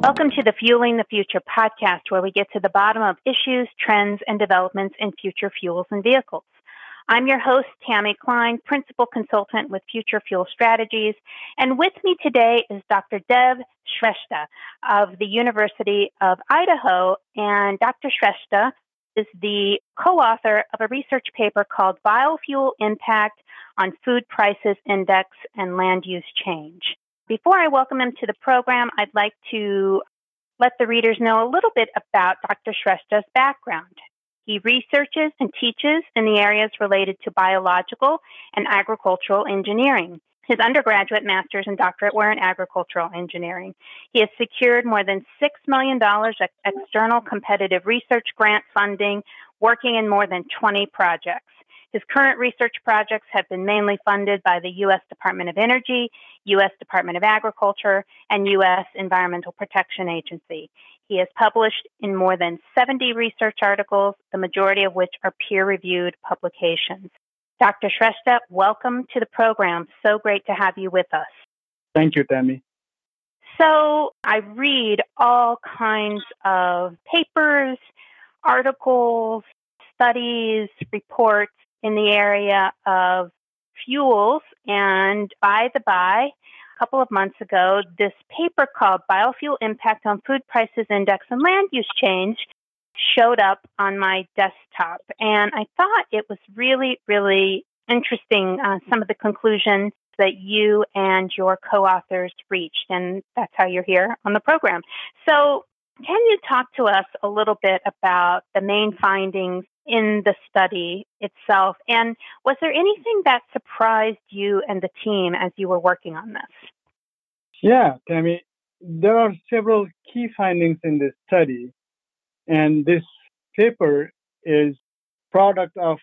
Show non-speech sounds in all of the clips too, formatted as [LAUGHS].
Welcome to the Fueling the Future podcast, where we get to the bottom of issues, trends, and developments in future fuels and vehicles. I'm your host, Tammy Klein, Principal Consultant with Future Fuel Strategies. And with me today is Dr. Dev Shrestha of the University of Idaho. And Dr. Shrestha is the co author of a research paper called Biofuel Impact on Food Prices Index and Land Use Change. Before I welcome him to the program, I'd like to let the readers know a little bit about Dr. Shrestha's background. He researches and teaches in the areas related to biological and agricultural engineering. His undergraduate, master's, and doctorate were in agricultural engineering. He has secured more than $6 million of external competitive research grant funding, working in more than 20 projects. His current research projects have been mainly funded by the U.S. Department of Energy, U.S. Department of Agriculture, and U.S. Environmental Protection Agency. He has published in more than 70 research articles, the majority of which are peer reviewed publications. Dr. Shrestha, welcome to the program. So great to have you with us. Thank you, Tammy. So, I read all kinds of papers, articles, studies, reports in the area of fuels. And by the by, a couple of months ago, this paper called Biofuel Impact on Food Prices Index and Land Use Change showed up on my desktop. And I thought it was really, really interesting, uh, some of the conclusions that you and your co authors reached. And that's how you're here on the program. So, can you talk to us a little bit about the main findings in the study itself? And was there anything that surprised you and the team as you were working on this? Yeah, Tammy, there are several key findings in this study. And this paper is product of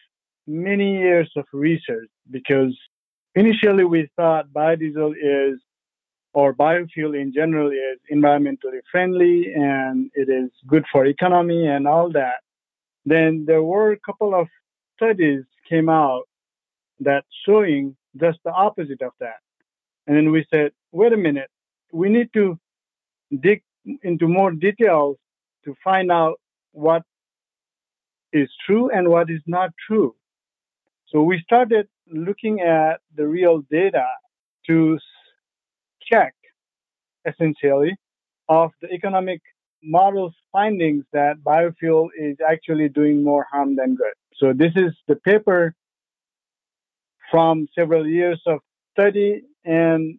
many years of research because initially we thought biodiesel is or biofuel in general is environmentally friendly and it is good for economy and all that. Then there were a couple of studies came out that showing just the opposite of that. And then we said, wait a minute, we need to dig into more details to find out what is true and what is not true. So we started looking at the real data to check essentially of the economic model's findings that biofuel is actually doing more harm than good. So this is the paper from several years of study and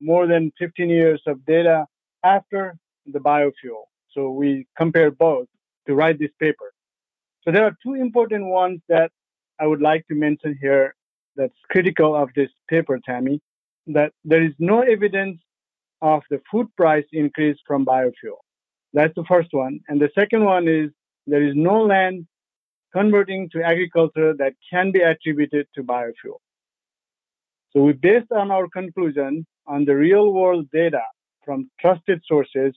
more than 15 years of data after the biofuel. So we compare both to write this paper. So there are two important ones that I would like to mention here that's critical of this paper, Tammy, that there is no evidence of the food price increase from biofuel. That's the first one. And the second one is there is no land converting to agriculture that can be attributed to biofuel. So we based on our conclusion on the real world data from trusted sources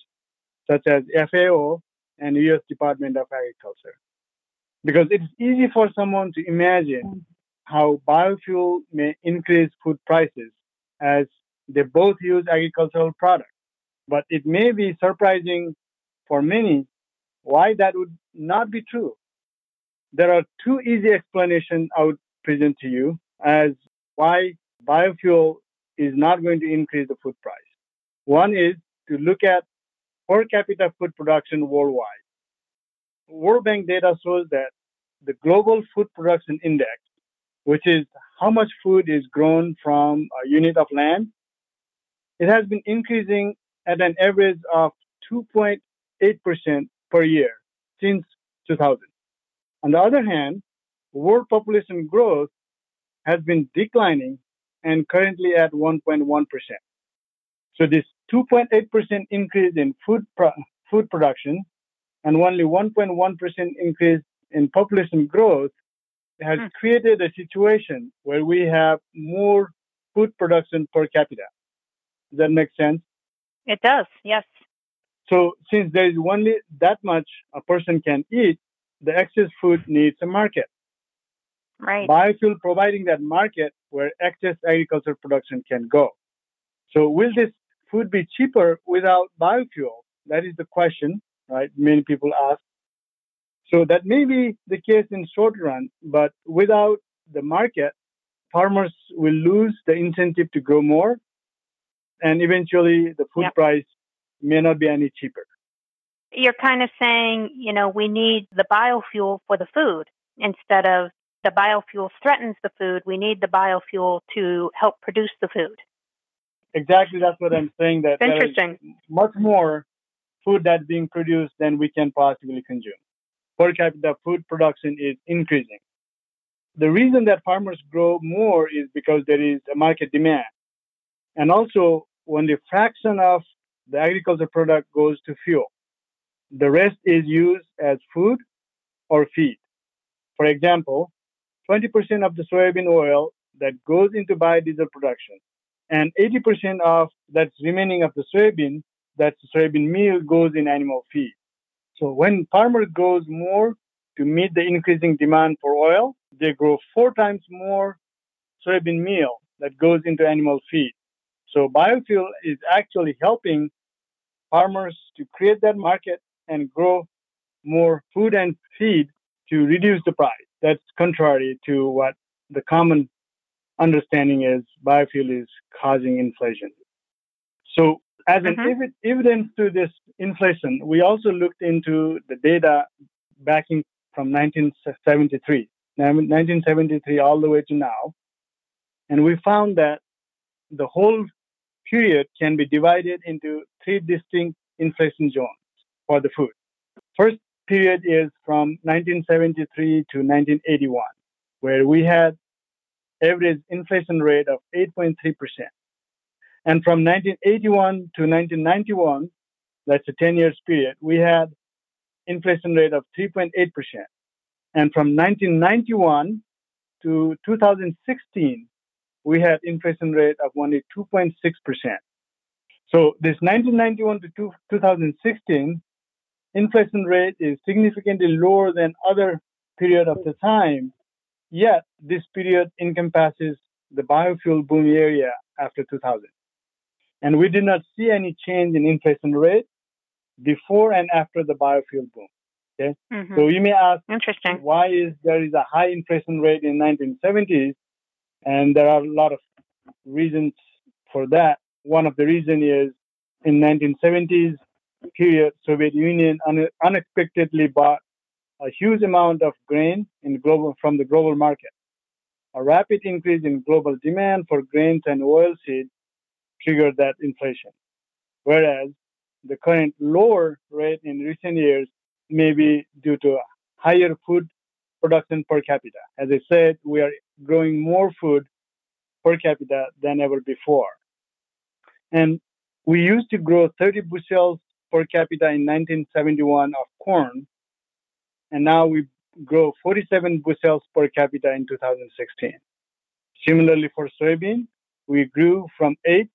such as FAO and US Department of Agriculture. Because it's easy for someone to imagine how biofuel may increase food prices as they both use agricultural products. But it may be surprising for many why that would not be true. There are two easy explanations I would present to you as why biofuel is not going to increase the food price. One is to look at per capita food production worldwide. World Bank data shows that the global food production index, which is how much food is grown from a unit of land, it has been increasing at an average of 2.8% per year since 2000. On the other hand, world population growth has been declining and currently at 1.1%. So this 2.8% increase in food pro- food production and only 1.1% increase in population growth has mm. created a situation where we have more food production per capita. Does that make sense? It does, yes. So since there is only that much a person can eat, the excess food needs a market. Right. Biofuel providing that market where excess agricultural production can go. So will this food be cheaper without biofuel? That is the question, right? Many people ask. So that may be the case in short run, but without the market, farmers will lose the incentive to grow more, and eventually the food yep. price may not be any cheaper. You're kind of saying, you know, we need the biofuel for the food instead of the biofuel threatens the food. We need the biofuel to help produce the food. Exactly, that's what I'm saying. That interesting. Much more food that's being produced than we can possibly consume. Per capita food production is increasing. The reason that farmers grow more is because there is a market demand. And also, when the fraction of the agriculture product goes to fuel, the rest is used as food or feed. For example, 20% of the soybean oil that goes into biodiesel production and 80% of that's remaining of the soybean, that's soybean meal goes in animal feed. So when farmer grows more to meet the increasing demand for oil, they grow four times more soybean meal that goes into animal feed. So biofuel is actually helping farmers to create that market and grow more food and feed to reduce the price. That's contrary to what the common understanding is biofuel is causing inflation. So, as an mm-hmm. ev- evidence to this inflation, we also looked into the data backing from 1973, 1973 all the way to now, and we found that the whole period can be divided into three distinct inflation zones for the food. First period is from 1973 to 1981, where we had average inflation rate of 8.3%. And from 1981 to 1991, that's a 10 years period, we had inflation rate of 3.8%. And from 1991 to 2016, we had inflation rate of only 2.6%. So this 1991 to 2016 inflation rate is significantly lower than other period of the time Yet, this period encompasses the biofuel boom area after 2000. And we did not see any change in inflation rate before and after the biofuel boom. Okay? Mm-hmm. So you may ask, Interesting. why is there is a high inflation rate in 1970s? And there are a lot of reasons for that. One of the reasons is in 1970s period, Soviet Union un- unexpectedly bought a huge amount of grain in global, from the global market. A rapid increase in global demand for grains and oilseed triggered that inflation. Whereas the current lower rate in recent years may be due to higher food production per capita. As I said, we are growing more food per capita than ever before. And we used to grow 30 bushels per capita in 1971 of corn and now we grow 47 bushels per capita in 2016. Similarly, for soybean, we grew from 8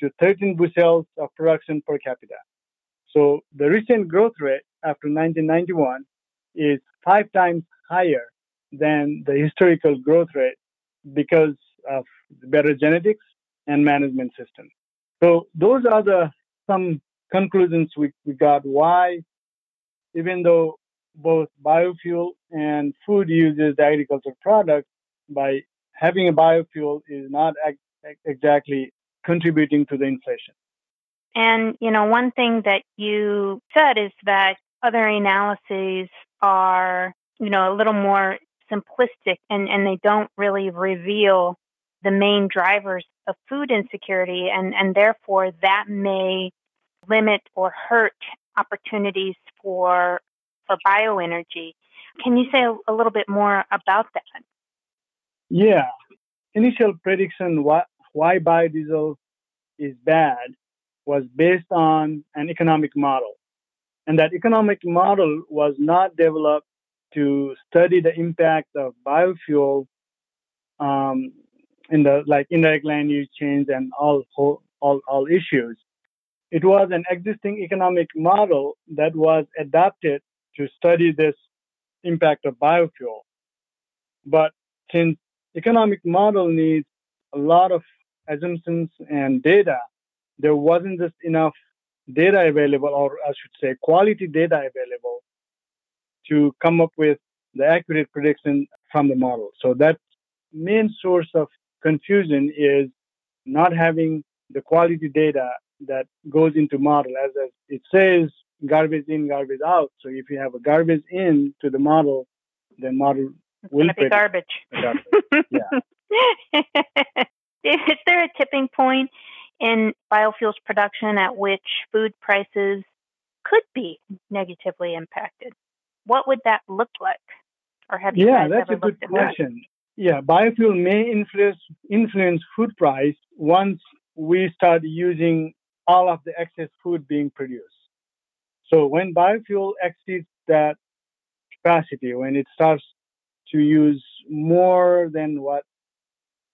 to 13 bushels of production per capita. So the recent growth rate after 1991 is five times higher than the historical growth rate because of better genetics and management system. So those are the some conclusions we, we got why even though both biofuel and food uses the agricultural product by having a biofuel is not exactly contributing to the inflation. And, you know, one thing that you said is that other analyses are, you know, a little more simplistic and, and they don't really reveal the main drivers of food insecurity and, and therefore that may limit or hurt opportunities for for bioenergy. Can you say a, little bit more about that? Yeah. Initial prediction why biodiesel is bad was based on an economic model. And that economic model was not developed to study the impact of biofuel um, in the like indirect land use change and all, all, all issues. It was an existing economic model that was adapted to study this impact of biofuel. But since economic model needs a lot of assumptions and data, there wasn't just enough data available, or I should say, quality data available to come up with the accurate prediction from the model. So that main source of confusion is not having the quality data that goes into model. As, as it says garbage in garbage out. So if you have a garbage in to the model the model it's will be garbage, garbage. yeah [LAUGHS] is there a tipping point in biofuels production at which food prices could be negatively impacted? What would that look like? Or have you yeah that's a good question that? yeah biofuel may influence influence food price once we start using all of the excess food being produced. So when biofuel exceeds that capacity when it starts to use more than what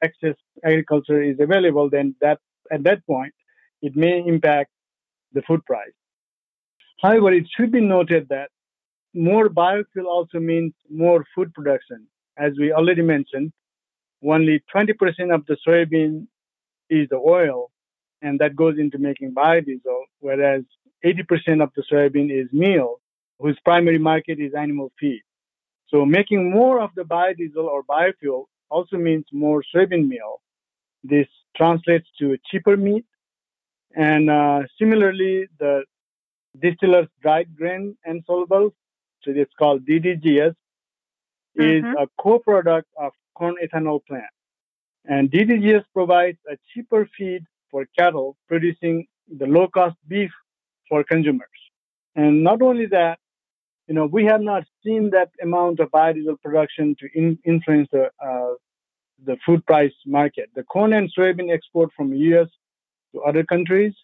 excess agriculture is available then that at that point it may impact the food price however it should be noted that more biofuel also means more food production. As we already mentioned, only 20% of the soybean is the oil, and that goes into making biodiesel, whereas 80% of the soybean is meal, whose primary market is animal feed. So making more of the biodiesel or biofuel also means more soybean meal. This translates to cheaper meat. And uh, similarly, the distillers dried grain and solubles so it's called DDGS, is mm-hmm. a co-product of corn ethanol plant. And DDGS provides a cheaper feed for cattle producing the low-cost beef for consumers. And not only that, you know, we have not seen that amount of biodiesel production to in, influence the uh, the food price market. The corn and soybean export from U.S. to other countries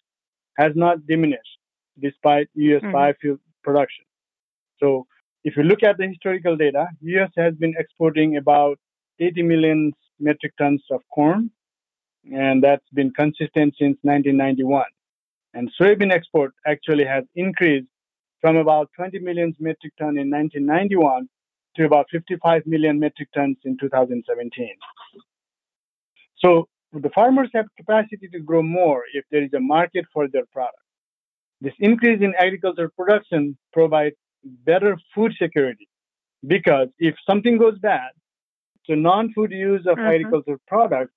has not diminished despite U.S. Mm-hmm. biofuel production. So if you look at the historical data, US has been exporting about 80 million metric tons of corn, and that's been consistent since 1991. And soybean export actually has increased from about 20 million metric ton in 1991 to about 55 million metric tons in 2017. So the farmers have capacity to grow more if there is a market for their product. This increase in agricultural production provides better food security because if something goes bad, the non-food use of mm-hmm. agricultural products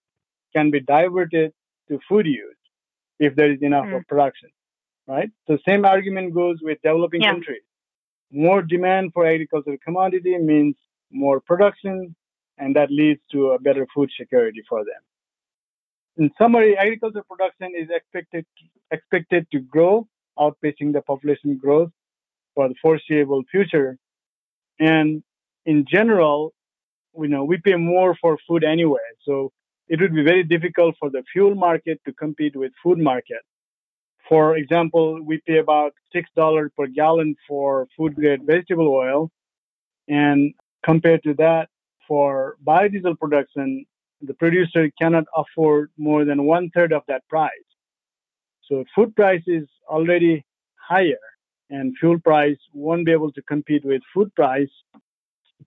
can be diverted to food use if there is enough mm. of production, right? So same argument goes with developing yeah. countries. More demand for agricultural commodity means more production, and that leads to a better food security for them. In summary, agricultural production is expected expected to grow, outpacing the population growth for the foreseeable future. And in general, you know, we pay more for food anyway. So it would be very difficult for the fuel market to compete with food market. For example, we pay about $6 per gallon for food grade vegetable oil. And compared to that, for biodiesel production, the producer cannot afford more than one third of that price. So food price is already higher and fuel price won't be able to compete with food price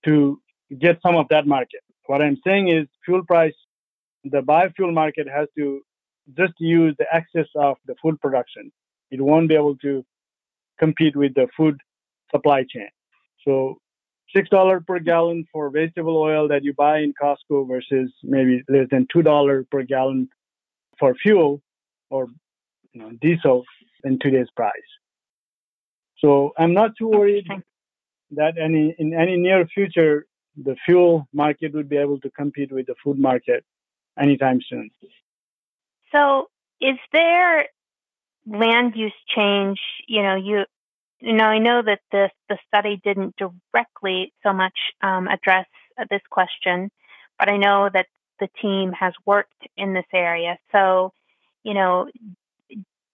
to get some of that market. What I'm saying is fuel price, the biofuel market has to just use the excess of the food production. It won't be able to compete with the food supply chain. So six dollar per gallon for vegetable oil that you buy in Costco versus maybe less than two dollar per gallon for fuel or you know, diesel in today's price. So I'm not too worried that any in any near future the fuel market would be able to compete with the food market anytime soon. So is there land use change? You know, you you know, I know that the the study didn't directly so much um, address this question, but I know that the team has worked in this area. So, you know,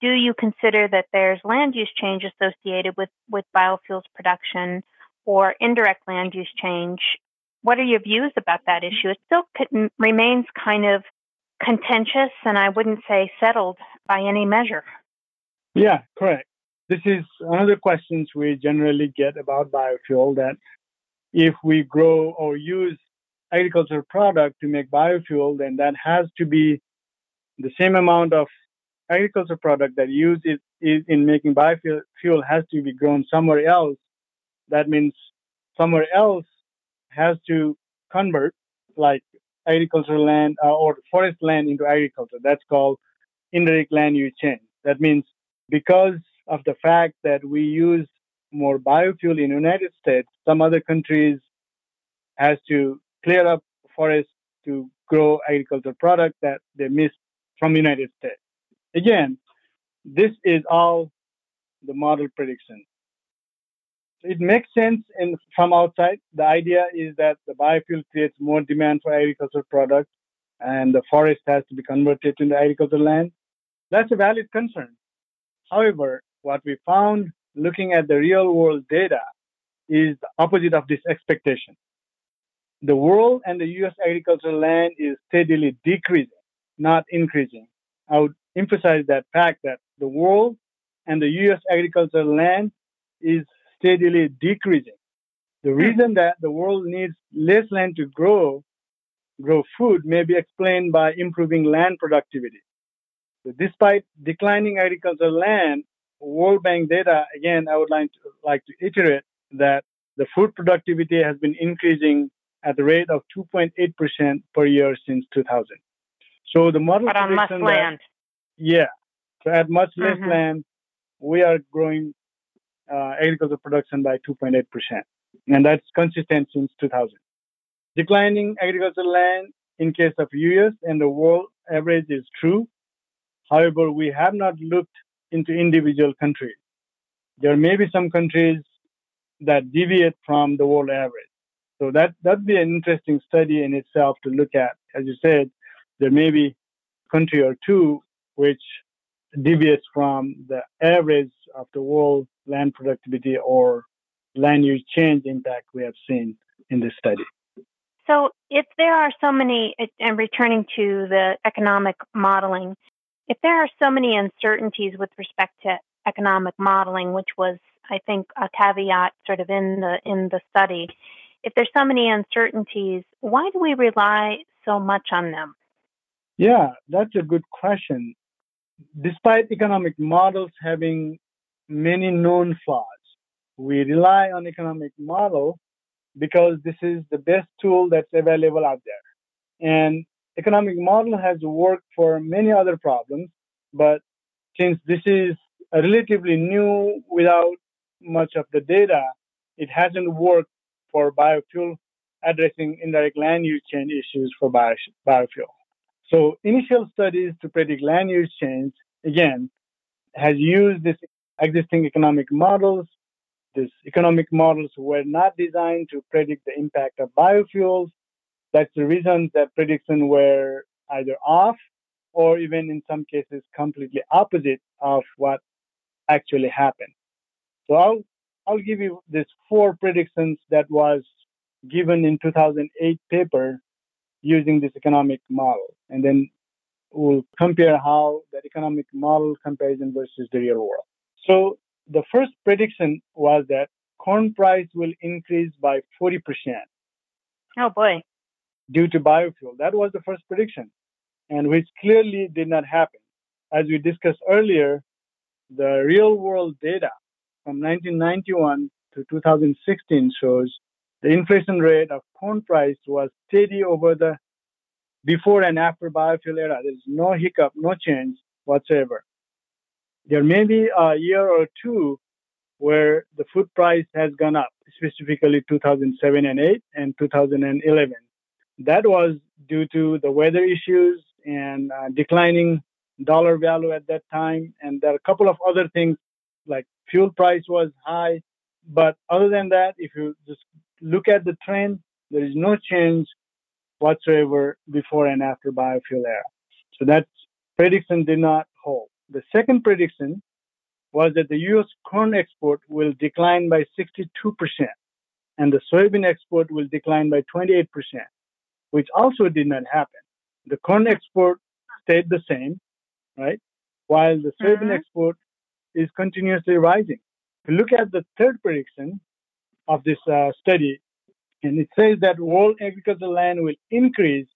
do you consider that there's land use change associated with, with biofuels production or indirect land use change? What are your views about that issue? It still remains kind of contentious and I wouldn't say settled by any measure. Yeah, correct. This is another questions we generally get about biofuel that if we grow or use agricultural product to make biofuel, then that has to be the same amount of agricultural product that used in making biofuel has to be grown somewhere else, that means somewhere else has to convert like agricultural land uh, or forest land into agriculture. That's called indirect land use change. That means because of the fact that we use more biofuel in the United States, some other countries has to clear up forests to grow agricultural product that they miss from the United States. Again, this is all the model prediction. It makes sense in, from outside. The idea is that the biofuel creates more demand for agricultural products and the forest has to be converted into agricultural land. That's a valid concern. However, what we found looking at the real world data is the opposite of this expectation. The world and the US agricultural land is steadily decreasing, not increasing. I would emphasize that fact that the world and the US agricultural land is steadily decreasing. The hmm. reason that the world needs less land to grow grow food may be explained by improving land productivity. So despite declining agricultural land, World Bank data, again, I would like to, like to iterate that the food productivity has been increasing at the rate of 2.8% per year since 2000. So the model but on less that, land. Yeah. So at much less mm-hmm. land, we are growing uh, agricultural production by 2.8%. And that's consistent since 2000. Declining agricultural land in case of US and the world average is true. However, we have not looked into individual countries. There may be some countries that deviate from the world average. So that that'd be an interesting study in itself to look at. As you said, there may be country or two which deviates from the average of the world land productivity or land use change impact we have seen in this study. So, if there are so many, and returning to the economic modeling, if there are so many uncertainties with respect to economic modeling, which was, I think, a caveat sort of in the in the study, if there's so many uncertainties, why do we rely so much on them? Yeah, that's a good question. Despite economic models having many known flaws, we rely on economic model because this is the best tool that's available out there. And economic model has worked for many other problems, but since this is relatively new without much of the data, it hasn't worked for biofuel addressing indirect land use change issues for biofuel. So initial studies to predict land use change, again, has used this existing economic models. These economic models were not designed to predict the impact of biofuels. That's the reason that predictions were either off or even in some cases completely opposite of what actually happened. So I'll I'll give you these four predictions that was given in 2008 paper using this economic model, and then we'll compare how that economic model comparison versus the real world. So the first prediction was that corn price will increase by 40%. Oh boy. Due to biofuel. That was the first prediction, and which clearly did not happen. As we discussed earlier, the real world data from 1991 to 2016 shows the inflation rate of corn price was steady over the before and after biofuel era. There's no hiccup, no change whatsoever. There may be a year or two where the food price has gone up, specifically 2007 and 8 and 2011. That was due to the weather issues and uh, declining dollar value at that time. And there are a couple of other things like fuel price was high. But other than that, if you just look at the trend, there is no change whatsoever before and after biofuel era. So that prediction did not hold. The second prediction was that the U.S. corn export will decline by 62%, and the soybean export will decline by 28%, which also did not happen. The corn export stayed the same, right? While the soybean mm-hmm. export is continuously rising. If you look at the third prediction of this uh, study, and it says that world agricultural land will increase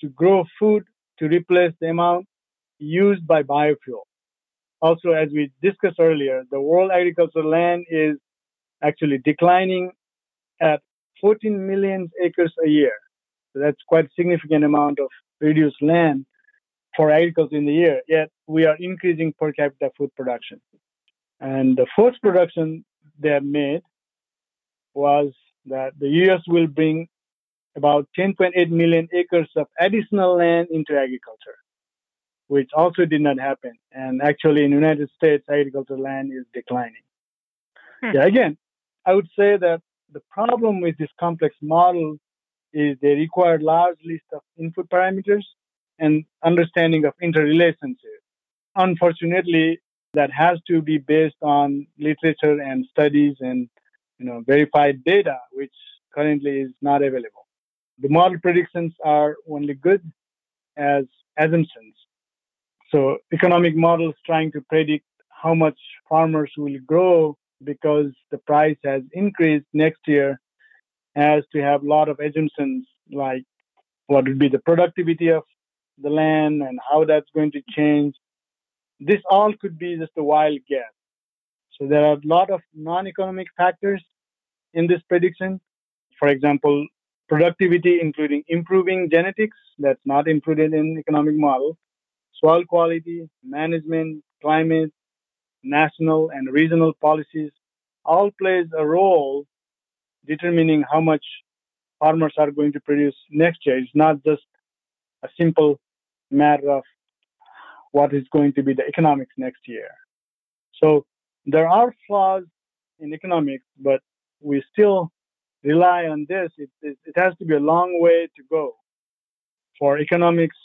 to grow food to replace the amount used by biofuel. also, as we discussed earlier, the world agricultural land is actually declining at 14 million acres a year. So that's quite a significant amount of reduced land for agriculture in the year. Yet we are increasing per capita food production. And the first production they have made was that the U.S. will bring about 10.8 million acres of additional land into agriculture, which also did not happen. And actually, in the United States, agricultural land is declining. Hmm. Yeah, again, I would say that the problem with this complex model is they require large list of input parameters and understanding of interrelationships. Unfortunately, that has to be based on literature and studies and you know verified data, which currently is not available. The model predictions are only good as assumptions. So economic models trying to predict how much farmers will grow because the price has increased next year has to have a lot of assumptions like what would be the productivity of the land and how that's going to change. This all could be just a wild guess. So there are a lot of non-economic factors in this prediction. For example, productivity, including improving genetics, that's not included in economic model, soil quality, management, climate, national and regional policies, all plays a role determining how much farmers are going to produce next year. It's not just a simple matter of what is going to be the economics next year. So there are flaws in economics, but we still rely on this. It, it, it has to be a long way to go for economics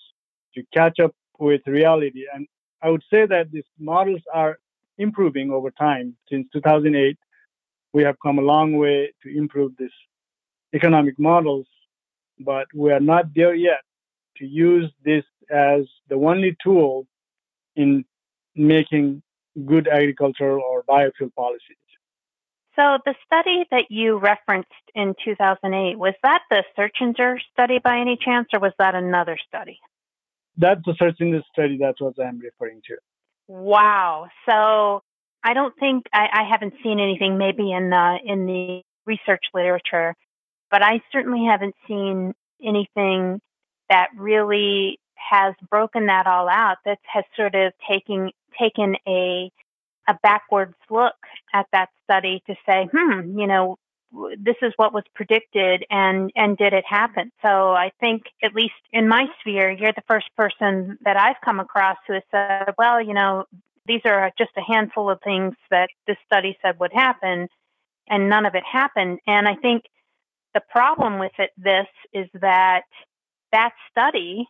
to catch up with reality. And I would say that these models are improving over time. Since 2008, we have come a long way to improve these economic models, but we are not there yet to use this as the only tool in making good agricultural or biofuel policies. So the study that you referenced in 2008 was that the Searchinger study by any chance, or was that another study? That's the Searchinger study. That's what I'm referring to. Wow. So I don't think I, I haven't seen anything maybe in the in the research literature, but I certainly haven't seen anything that really has broken that all out. That has sort of taken taken a a backwards look at that study to say, hmm, you know, this is what was predicted and and did it happen so i think at least in my sphere you're the first person that i've come across who has said well you know these are just a handful of things that this study said would happen, and none of it happened. And I think the problem with it, this is that that study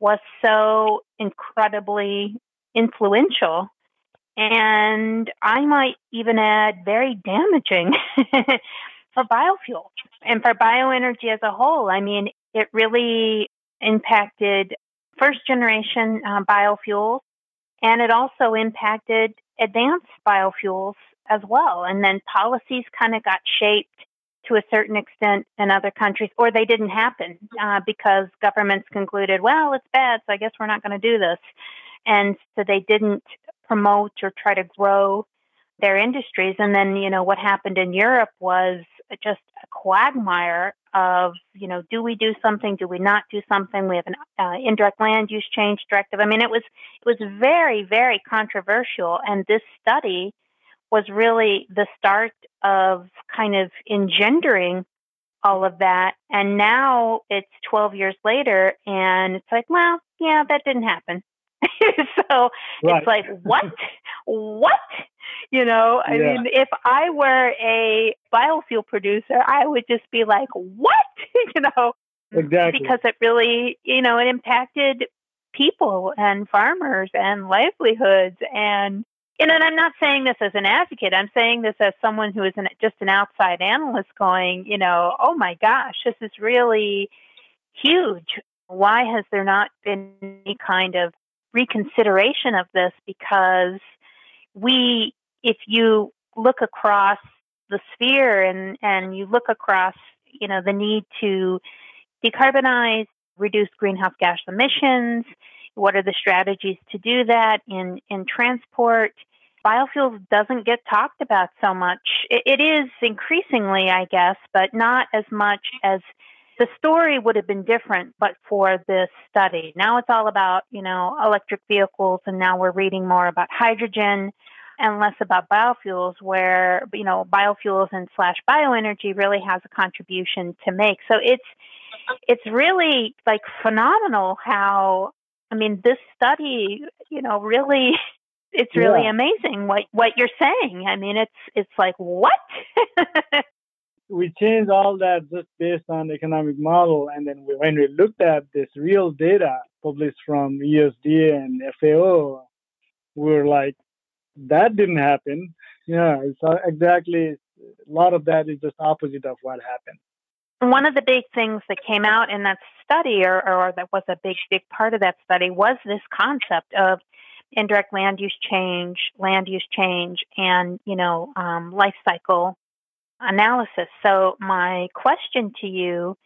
was so incredibly influential and I might even add very damaging [LAUGHS] for biofuel and for bioenergy as a whole. I mean, it really impacted first generation uh, biofuels and it also impacted advanced biofuels as well. And then policies kind of got shaped to a certain extent in other countries, or they didn't happen uh, because governments concluded, well, it's bad, so I guess we're not going to do this. And so they didn't promote or try to grow their industries. And then, you know, what happened in Europe was just a quagmire of, you know, do we do something? Do we not do something? We have an uh, indirect land use change directive. I mean, it was it was very very controversial, and this study was really the start of kind of engendering all of that. And now it's 12 years later, and it's like, well, yeah, that didn't happen. [LAUGHS] so right. it's like, what? what? You know, I yeah. mean, if I were a biofuel producer, I would just be like, what? [LAUGHS] you know, exactly. Because it really, you know, it impacted people and farmers and livelihoods and you know, and I'm not saying this as an advocate. I'm saying this as someone who is an, just an outside analyst going, you know, oh my gosh, this is really huge. Why has there not been any kind of reconsideration of this? Because we if you look across the sphere and, and you look across, you know, the need to decarbonize, reduce greenhouse gas emissions, What are the strategies to do that in, in transport? Biofuels doesn't get talked about so much. it, it is increasingly, I guess, but not as much as the story would have been different but for this study. Now it's all about, you know, electric vehicles and now we're reading more about hydrogen and less about biofuels where, you know, biofuels and slash bioenergy really has a contribution to make. So it's it's really like phenomenal how I mean this study, you know, really it's really yeah. amazing what what you're saying. I mean it's it's like what? [LAUGHS] we changed all that just based on economic model. And then we, when we looked at this real data published from USDA and FAO, we were like, that didn't happen. Yeah, it's exactly a lot of that is just opposite of what happened. One of the big things that came out in that study, or, or that was a big, big part of that study, was this concept of indirect land use change, land use change, and you know, um, life cycle analysis. So, my question to you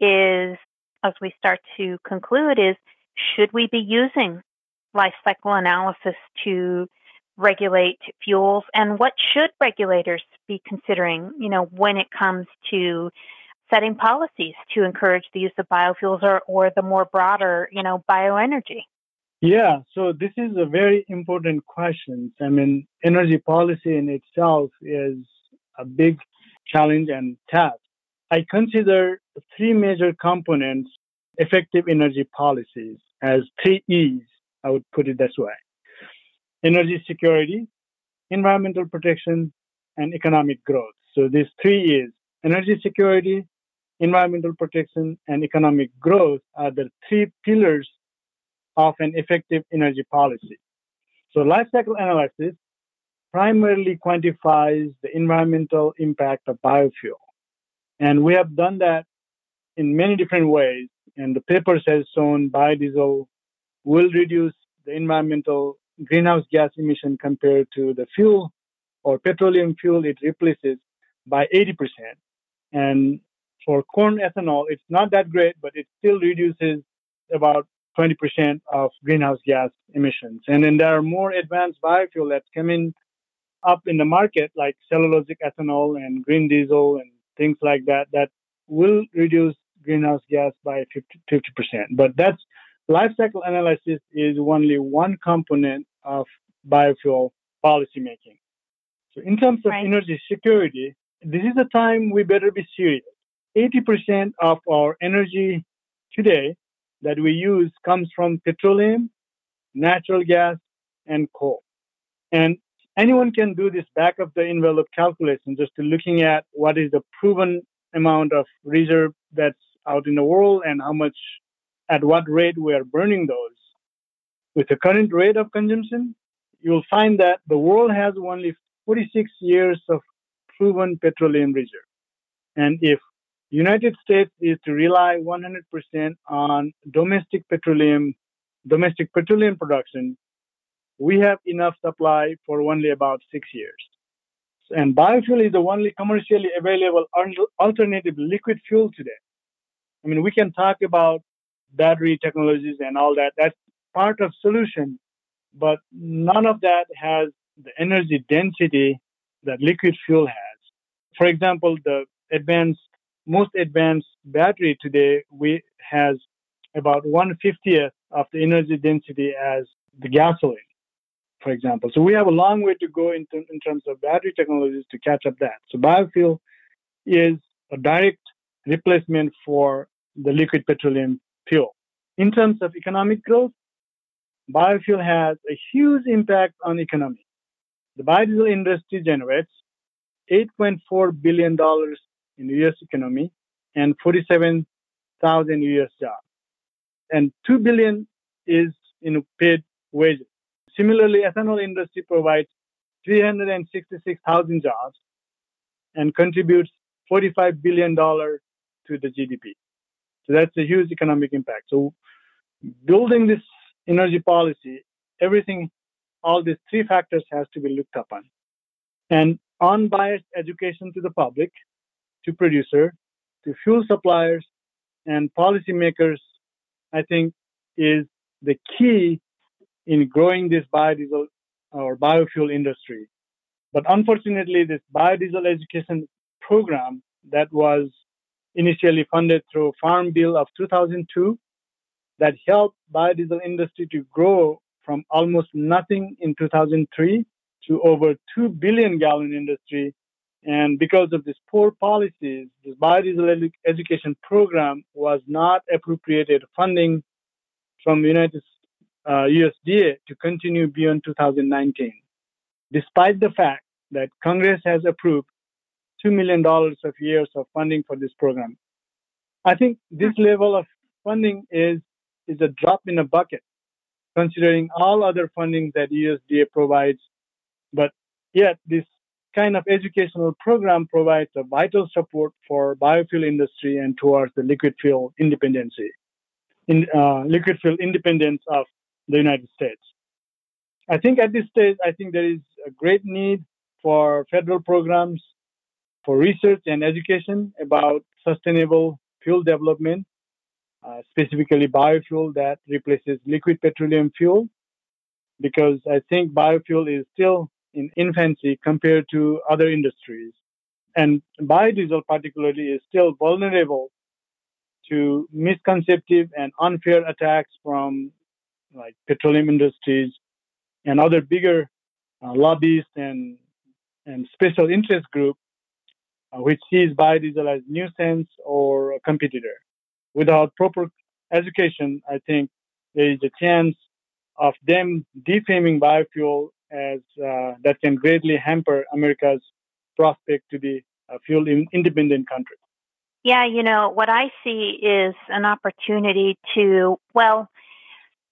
is as we start to conclude is should we be using life cycle analysis to regulate fuels? And what should regulators be considering you know when it comes to setting policies to encourage the use of biofuels or, or the more broader you know bioenergy? Yeah. So this is a very important question. I mean energy policy in itself is a big challenge, and task. I consider three major components effective energy policies as three E's, I would put it this way energy security, environmental protection, and economic growth. So these three E's energy security, environmental protection, and economic growth are the three pillars of an effective energy policy. So life cycle analysis primarily quantifies the environmental impact of biofuel. And we have done that in many different ways. And the paper has shown biodiesel will reduce the environmental greenhouse gas emission compared to the fuel or petroleum fuel it replaces by 80%. And for corn ethanol, it's not that great, but it still reduces about 20% of greenhouse gas emissions. And then there are more advanced biofuel that's coming up in the market, like cellulosic ethanol and green diesel and things like that, that will reduce greenhouse gas by 50, percent But that's life cycle analysis is only one component of biofuel policymaking. So in terms of right. energy security, this is a time we better be serious. 80% of our energy today that we use comes from petroleum, natural gas, and coal. And anyone can do this back of the envelope calculation just looking at what is the proven amount of reserve that's out in the world and how much at what rate we are burning those. With the current rate of consumption you'll find that the world has only 46 years of proven petroleum reserve. And if united states is to rely 100% on domestic petroleum domestic petroleum production we have enough supply for only about six years. And biofuel is the only commercially available alternative liquid fuel today. I mean, we can talk about battery technologies and all that. That's part of solution, but none of that has the energy density that liquid fuel has. For example, the advanced, most advanced battery today we has about 150th of the energy density as the gasoline for example. So we have a long way to go in, in terms of battery technologies to catch up that. So biofuel is a direct replacement for the liquid petroleum fuel. In terms of economic growth, biofuel has a huge impact on economy. The biodiesel industry generates $8.4 billion in the US economy and 47,000 US jobs. And 2 billion is in paid wages. Similarly, ethanol industry provides 366,000 jobs and contributes 45 billion dollar to the GDP. So that's a huge economic impact. So building this energy policy, everything, all these three factors has to be looked upon. And unbiased education to the public, to producer, to fuel suppliers, and policymakers, I think, is the key in growing this biodiesel or biofuel industry. But unfortunately, this biodiesel education program that was initially funded through Farm Bill of 2002 that helped biodiesel industry to grow from almost nothing in 2003 to over 2 billion gallon industry. And because of these poor policies, this biodiesel education program was not appropriated funding from United uh, USDA to continue beyond 2019, despite the fact that Congress has approved $2 million of years of funding for this program. I think this level of funding is, is a drop in a bucket, considering all other funding that USDA provides. But yet, this kind of educational program provides a vital support for biofuel industry and towards the liquid fuel independency, in uh, liquid fuel independence of the United States. I think at this stage, I think there is a great need for federal programs for research and education about sustainable fuel development, uh, specifically biofuel that replaces liquid petroleum fuel, because I think biofuel is still in infancy compared to other industries. And biodiesel, particularly, is still vulnerable to misconceptive and unfair attacks from like petroleum industries and other bigger uh, lobbyists and and special interest group uh, which sees biodiesel as nuisance or a competitor. Without proper education, I think there is a chance of them defaming biofuel as uh, that can greatly hamper America's prospect to be a fuel independent country. Yeah, you know, what I see is an opportunity to, well,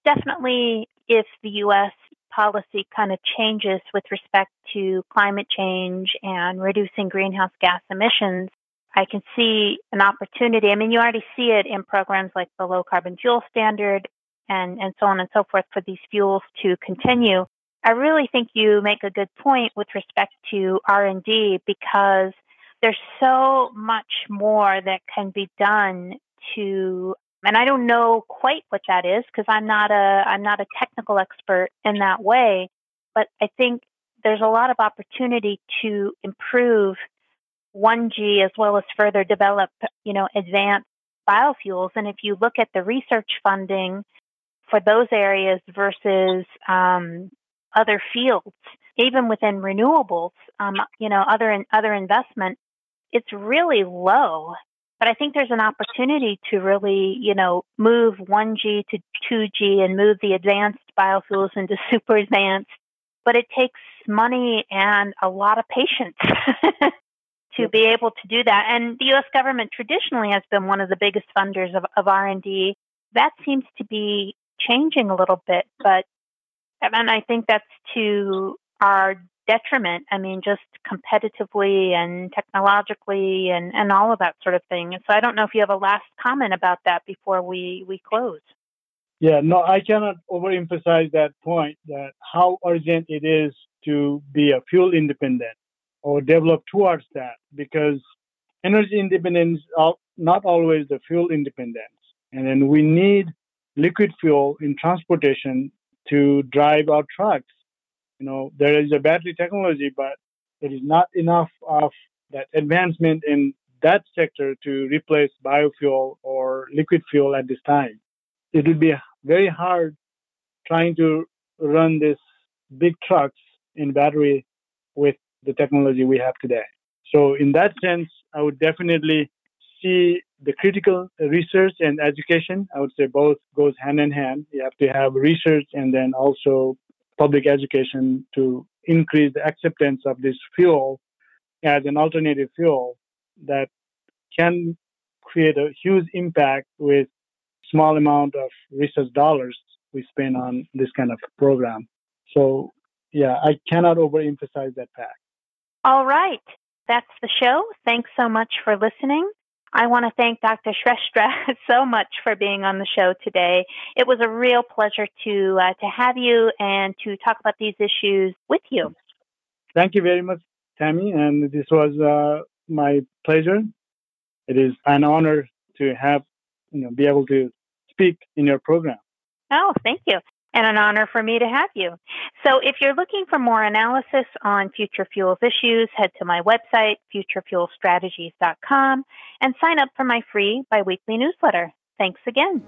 definitely if the U.S. policy kind of changes with respect to climate change and reducing greenhouse gas emissions, I can see an opportunity. I mean, you already see it in programs like the low carbon fuel standard and, and so on and so forth for these fuels to continue. I really think you make a good point with respect to R&D because there's so much more that can be done to and I don't know quite what that is because I'm not a I'm not a technical expert in that way, but I think there's a lot of opportunity to improve 1G as well as further develop, you know, advanced biofuels. And if you look at the research funding for those areas versus um, other fields, even within renewables, um, you know, other in, other investment, it's really low. But I think there's an opportunity to really, you know, move 1G to 2G and move the advanced biofuels into [LAUGHS] super advanced. But it takes money and a lot of patience [LAUGHS] to be able to do that. And the U.S. government traditionally has been one of the biggest funders of, of R&D. That seems to be changing a little bit, but and I think that's to our detriment. I mean, just competitively and technologically and, and all of that sort of thing. So I don't know if you have a last comment about that before we, we close. Yeah, no, I cannot overemphasize that point that how urgent it is to be a fuel independent or develop towards that because energy independence is not always the fuel independence. And then we need liquid fuel in transportation to drive our trucks you know, there is a battery technology, but there is not enough of that advancement in that sector to replace biofuel or liquid fuel at this time. It will be very hard trying to run these big trucks in battery with the technology we have today. So in that sense, I would definitely see the critical research and education. I would say both goes hand in hand. You have to have research and then also public education to increase the acceptance of this fuel as an alternative fuel that can create a huge impact with small amount of research dollars we spend on this kind of program. So yeah, I cannot overemphasize that fact. All right. That's the show. Thanks so much for listening. I want to thank Dr. Shrestha [LAUGHS] so much for being on the show today. It was a real pleasure to uh, to have you and to talk about these issues with you. Thank you very much, Tammy, and this was uh, my pleasure. It is an honor to have you know be able to speak in your program. Oh, thank you. And an honor for me to have you. So, if you're looking for more analysis on future fuels issues, head to my website, futurefuelstrategies.com, and sign up for my free biweekly newsletter. Thanks again.